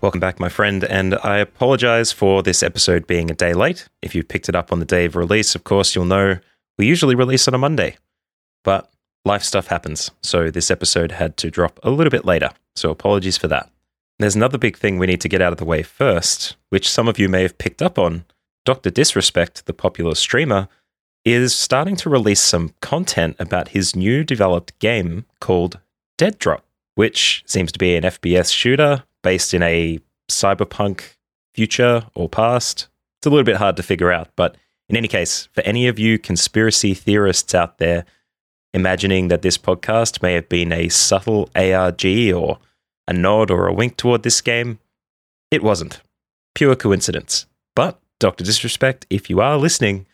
Welcome back, my friend, and I apologize for this episode being a day late. If you picked it up on the day of release, of course, you'll know we usually release on a Monday. But life stuff happens, so this episode had to drop a little bit later, so apologies for that. There's another big thing we need to get out of the way first, which some of you may have picked up on. Dr. Disrespect, the popular streamer, is starting to release some content about his new developed game called Deadrop, which seems to be an FPS shooter based in a cyberpunk future or past. It's a little bit hard to figure out, but in any case, for any of you conspiracy theorists out there imagining that this podcast may have been a subtle ARG or a nod or a wink toward this game. It wasn't. Pure coincidence. But, Dr. Disrespect, if you are listening,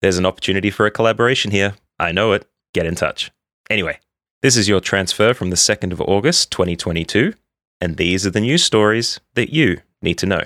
there's an opportunity for a collaboration here. I know it. Get in touch. Anyway, this is your transfer from the 2nd of August, 2022, and these are the news stories that you need to know.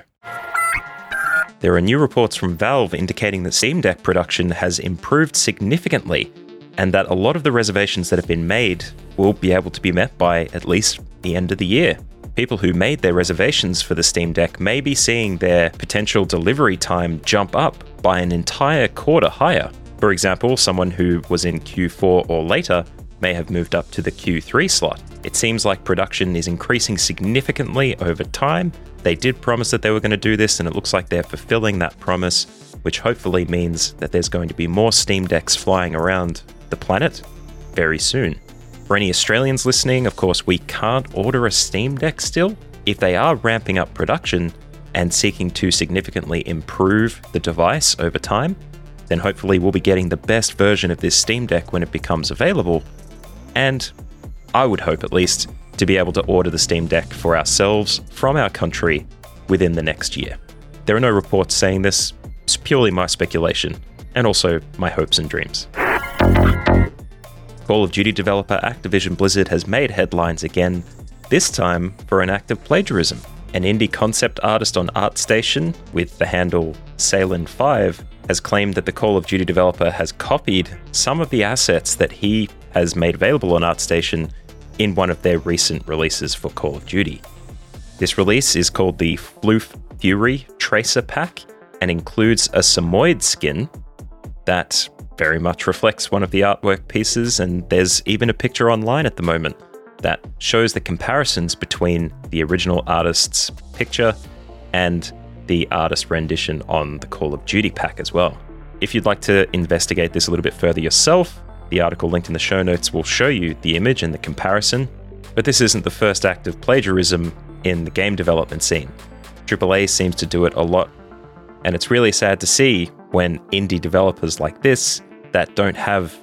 There are new reports from Valve indicating that Steam Deck production has improved significantly and that a lot of the reservations that have been made will be able to be met by at least the end of the year. People who made their reservations for the Steam Deck may be seeing their potential delivery time jump up by an entire quarter higher. For example, someone who was in Q4 or later may have moved up to the Q3 slot. It seems like production is increasing significantly over time. They did promise that they were going to do this, and it looks like they're fulfilling that promise, which hopefully means that there's going to be more Steam Decks flying around the planet very soon. For any Australians listening, of course, we can't order a Steam Deck still. If they are ramping up production and seeking to significantly improve the device over time, then hopefully we'll be getting the best version of this Steam Deck when it becomes available. And I would hope, at least, to be able to order the Steam Deck for ourselves from our country within the next year. There are no reports saying this, it's purely my speculation, and also my hopes and dreams. Call of Duty developer Activision Blizzard has made headlines again, this time for an act of plagiarism. An indie concept artist on ArtStation with the handle Salin5 has claimed that the Call of Duty developer has copied some of the assets that he has made available on ArtStation in one of their recent releases for Call of Duty. This release is called the Floof Fury Tracer Pack and includes a Samoyed skin that very much reflects one of the artwork pieces, and there's even a picture online at the moment that shows the comparisons between the original artist's picture and the artist rendition on the Call of Duty pack as well. If you'd like to investigate this a little bit further yourself, the article linked in the show notes will show you the image and the comparison. But this isn't the first act of plagiarism in the game development scene. AAA seems to do it a lot, and it's really sad to see when indie developers like this that don't have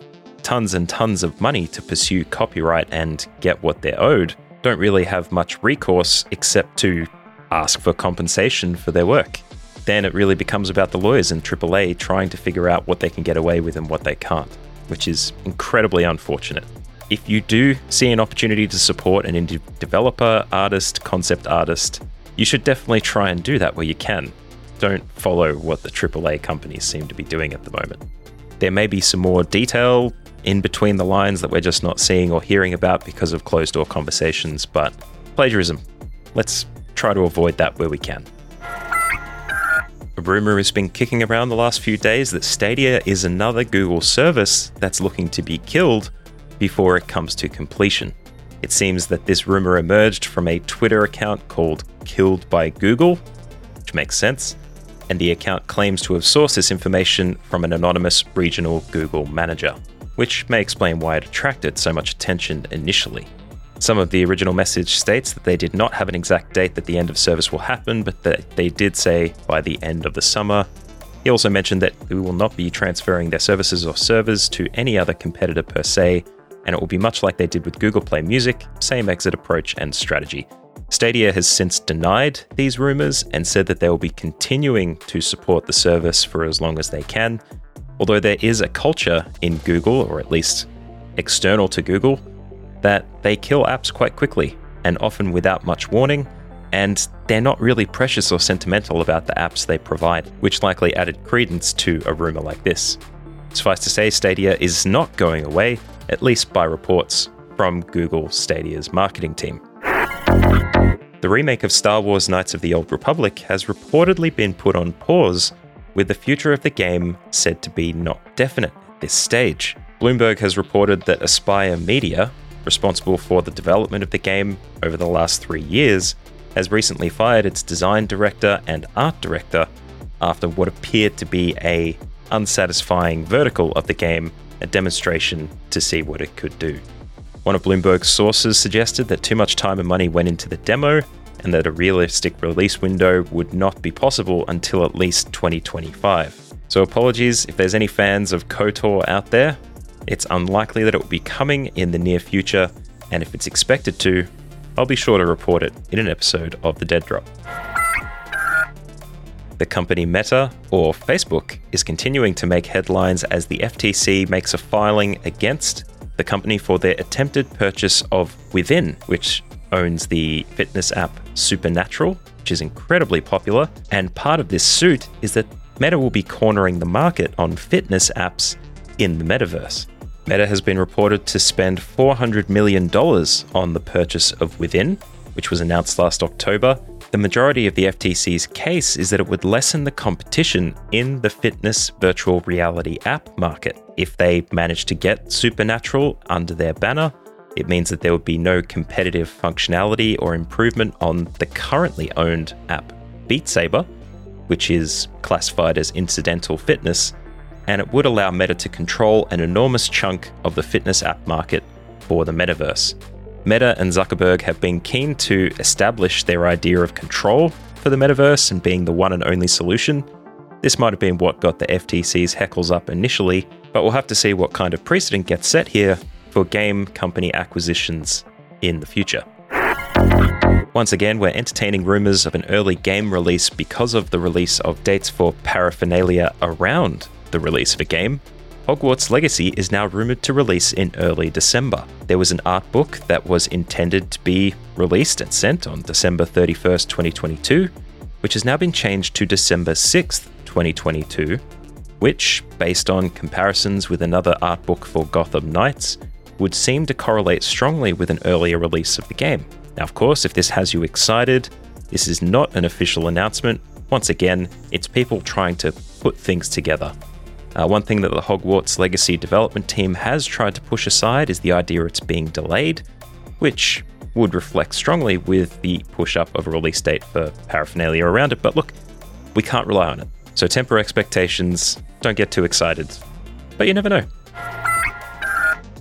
tons and tons of money to pursue copyright and get what they're owed don't really have much recourse except to ask for compensation for their work. Then it really becomes about the lawyers and AAA trying to figure out what they can get away with and what they can't, which is incredibly unfortunate. If you do see an opportunity to support an indie developer, artist, concept artist, you should definitely try and do that where you can don't follow what the AAA companies seem to be doing at the moment. There may be some more detail in between the lines that we're just not seeing or hearing about because of closed door conversations, but plagiarism, let's try to avoid that where we can. Rumor has been kicking around the last few days that Stadia is another Google service that's looking to be killed before it comes to completion. It seems that this rumor emerged from a Twitter account called Killed by Google, which makes sense and the account claims to have sourced this information from an anonymous regional Google manager, which may explain why it attracted so much attention initially. Some of the original message states that they did not have an exact date that the end of service will happen, but that they did say by the end of the summer. He also mentioned that we will not be transferring their services or servers to any other competitor per se, and it will be much like they did with Google Play Music, same exit approach and strategy. Stadia has since denied these rumors and said that they will be continuing to support the service for as long as they can, although there is a culture in Google, or at least external to Google, that they kill apps quite quickly and often without much warning, and they're not really precious or sentimental about the apps they provide, which likely added credence to a rumor like this. Suffice to say, Stadia is not going away, at least by reports from Google Stadia's marketing team. The remake of Star Wars Knights of the Old Republic has reportedly been put on pause, with the future of the game said to be not definite at this stage. Bloomberg has reported that Aspyr Media, responsible for the development of the game over the last three years, has recently fired its design director and art director after what appeared to be a unsatisfying vertical of the game, a demonstration to see what it could do. One of Bloomberg's sources suggested that too much time and money went into the demo and that a realistic release window would not be possible until at least 2025. So, apologies if there's any fans of KOTOR out there. It's unlikely that it will be coming in the near future, and if it's expected to, I'll be sure to report it in an episode of The Dead Drop. The company Meta, or Facebook, is continuing to make headlines as the FTC makes a filing against the company for their attempted purchase of Within, which owns the fitness app Supernatural, which is incredibly popular. And part of this suit is that Meta will be cornering the market on fitness apps in the metaverse. Meta has been reported to spend $400 million on the purchase of Within, which was announced last October, the majority of the FTC's case is that it would lessen the competition in the fitness virtual reality app market. If they manage to get Supernatural under their banner, it means that there would be no competitive functionality or improvement on the currently owned app Beat Saber, which is classified as incidental fitness, and it would allow Meta to control an enormous chunk of the fitness app market for the metaverse. Meta and Zuckerberg have been keen to establish their idea of control for the metaverse and being the one and only solution. This might have been what got the FTC's heckles up initially, but we'll have to see what kind of precedent gets set here for game company acquisitions in the future. Once again, we're entertaining rumours of an early game release because of the release of dates for paraphernalia around the release of a game. Hogwarts Legacy is now rumoured to release in early December. There was an art book that was intended to be released and sent on December 31st, 2022, which has now been changed to December 6th, 2022, which, based on comparisons with another art book for Gotham Knights, would seem to correlate strongly with an earlier release of the game. Now, of course, if this has you excited, this is not an official announcement. Once again, it's people trying to put things together. Uh, one thing that the Hogwarts Legacy development team has tried to push aside is the idea it's being delayed, which would reflect strongly with the push up of a release date for paraphernalia around it. But look, we can't rely on it. So temper expectations, don't get too excited. But you never know.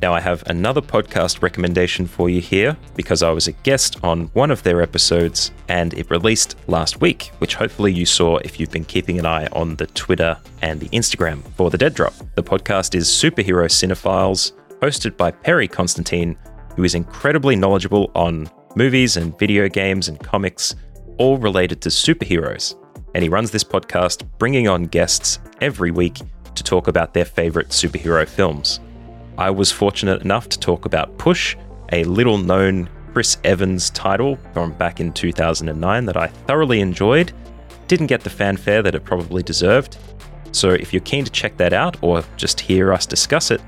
Now, I have another podcast recommendation for you here because I was a guest on one of their episodes and it released last week, which hopefully you saw if you've been keeping an eye on the Twitter and the Instagram for the Dead Drop. The podcast is Superhero Cinephiles, hosted by Perry Constantine, who is incredibly knowledgeable on movies and video games and comics, all related to superheroes. And he runs this podcast, bringing on guests every week to talk about their favorite superhero films. I was fortunate enough to talk about Push, a little known Chris Evans title from back in 2009 that I thoroughly enjoyed. Didn't get the fanfare that it probably deserved. So if you're keen to check that out or just hear us discuss it,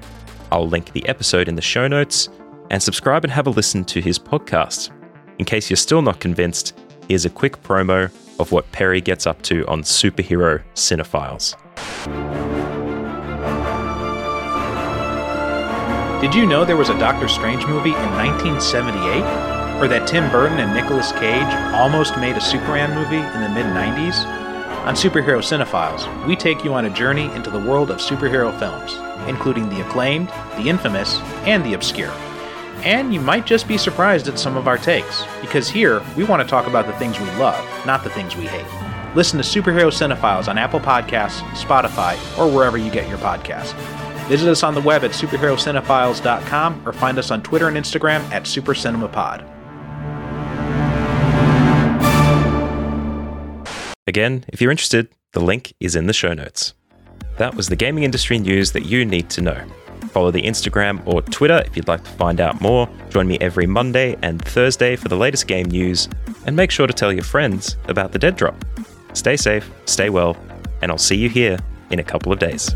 I'll link the episode in the show notes and subscribe and have a listen to his podcast. In case you're still not convinced, here's a quick promo of what Perry gets up to on Superhero Cinephiles. Did you know there was a Doctor Strange movie in 1978? Or that Tim Burton and Nicolas Cage almost made a Superman movie in the mid 90s? On Superhero Cinephiles, we take you on a journey into the world of superhero films, including the acclaimed, the infamous, and the obscure. And you might just be surprised at some of our takes, because here we want to talk about the things we love, not the things we hate. Listen to Superhero Cinephiles on Apple Podcasts, Spotify, or wherever you get your podcasts. Visit us on the web at superherocinephiles.com or find us on Twitter and Instagram at SuperCinemaPod. Again, if you're interested, the link is in the show notes. That was the gaming industry news that you need to know. Follow the Instagram or Twitter if you'd like to find out more. Join me every Monday and Thursday for the latest game news, and make sure to tell your friends about the Dead Drop. Stay safe, stay well, and I'll see you here in a couple of days.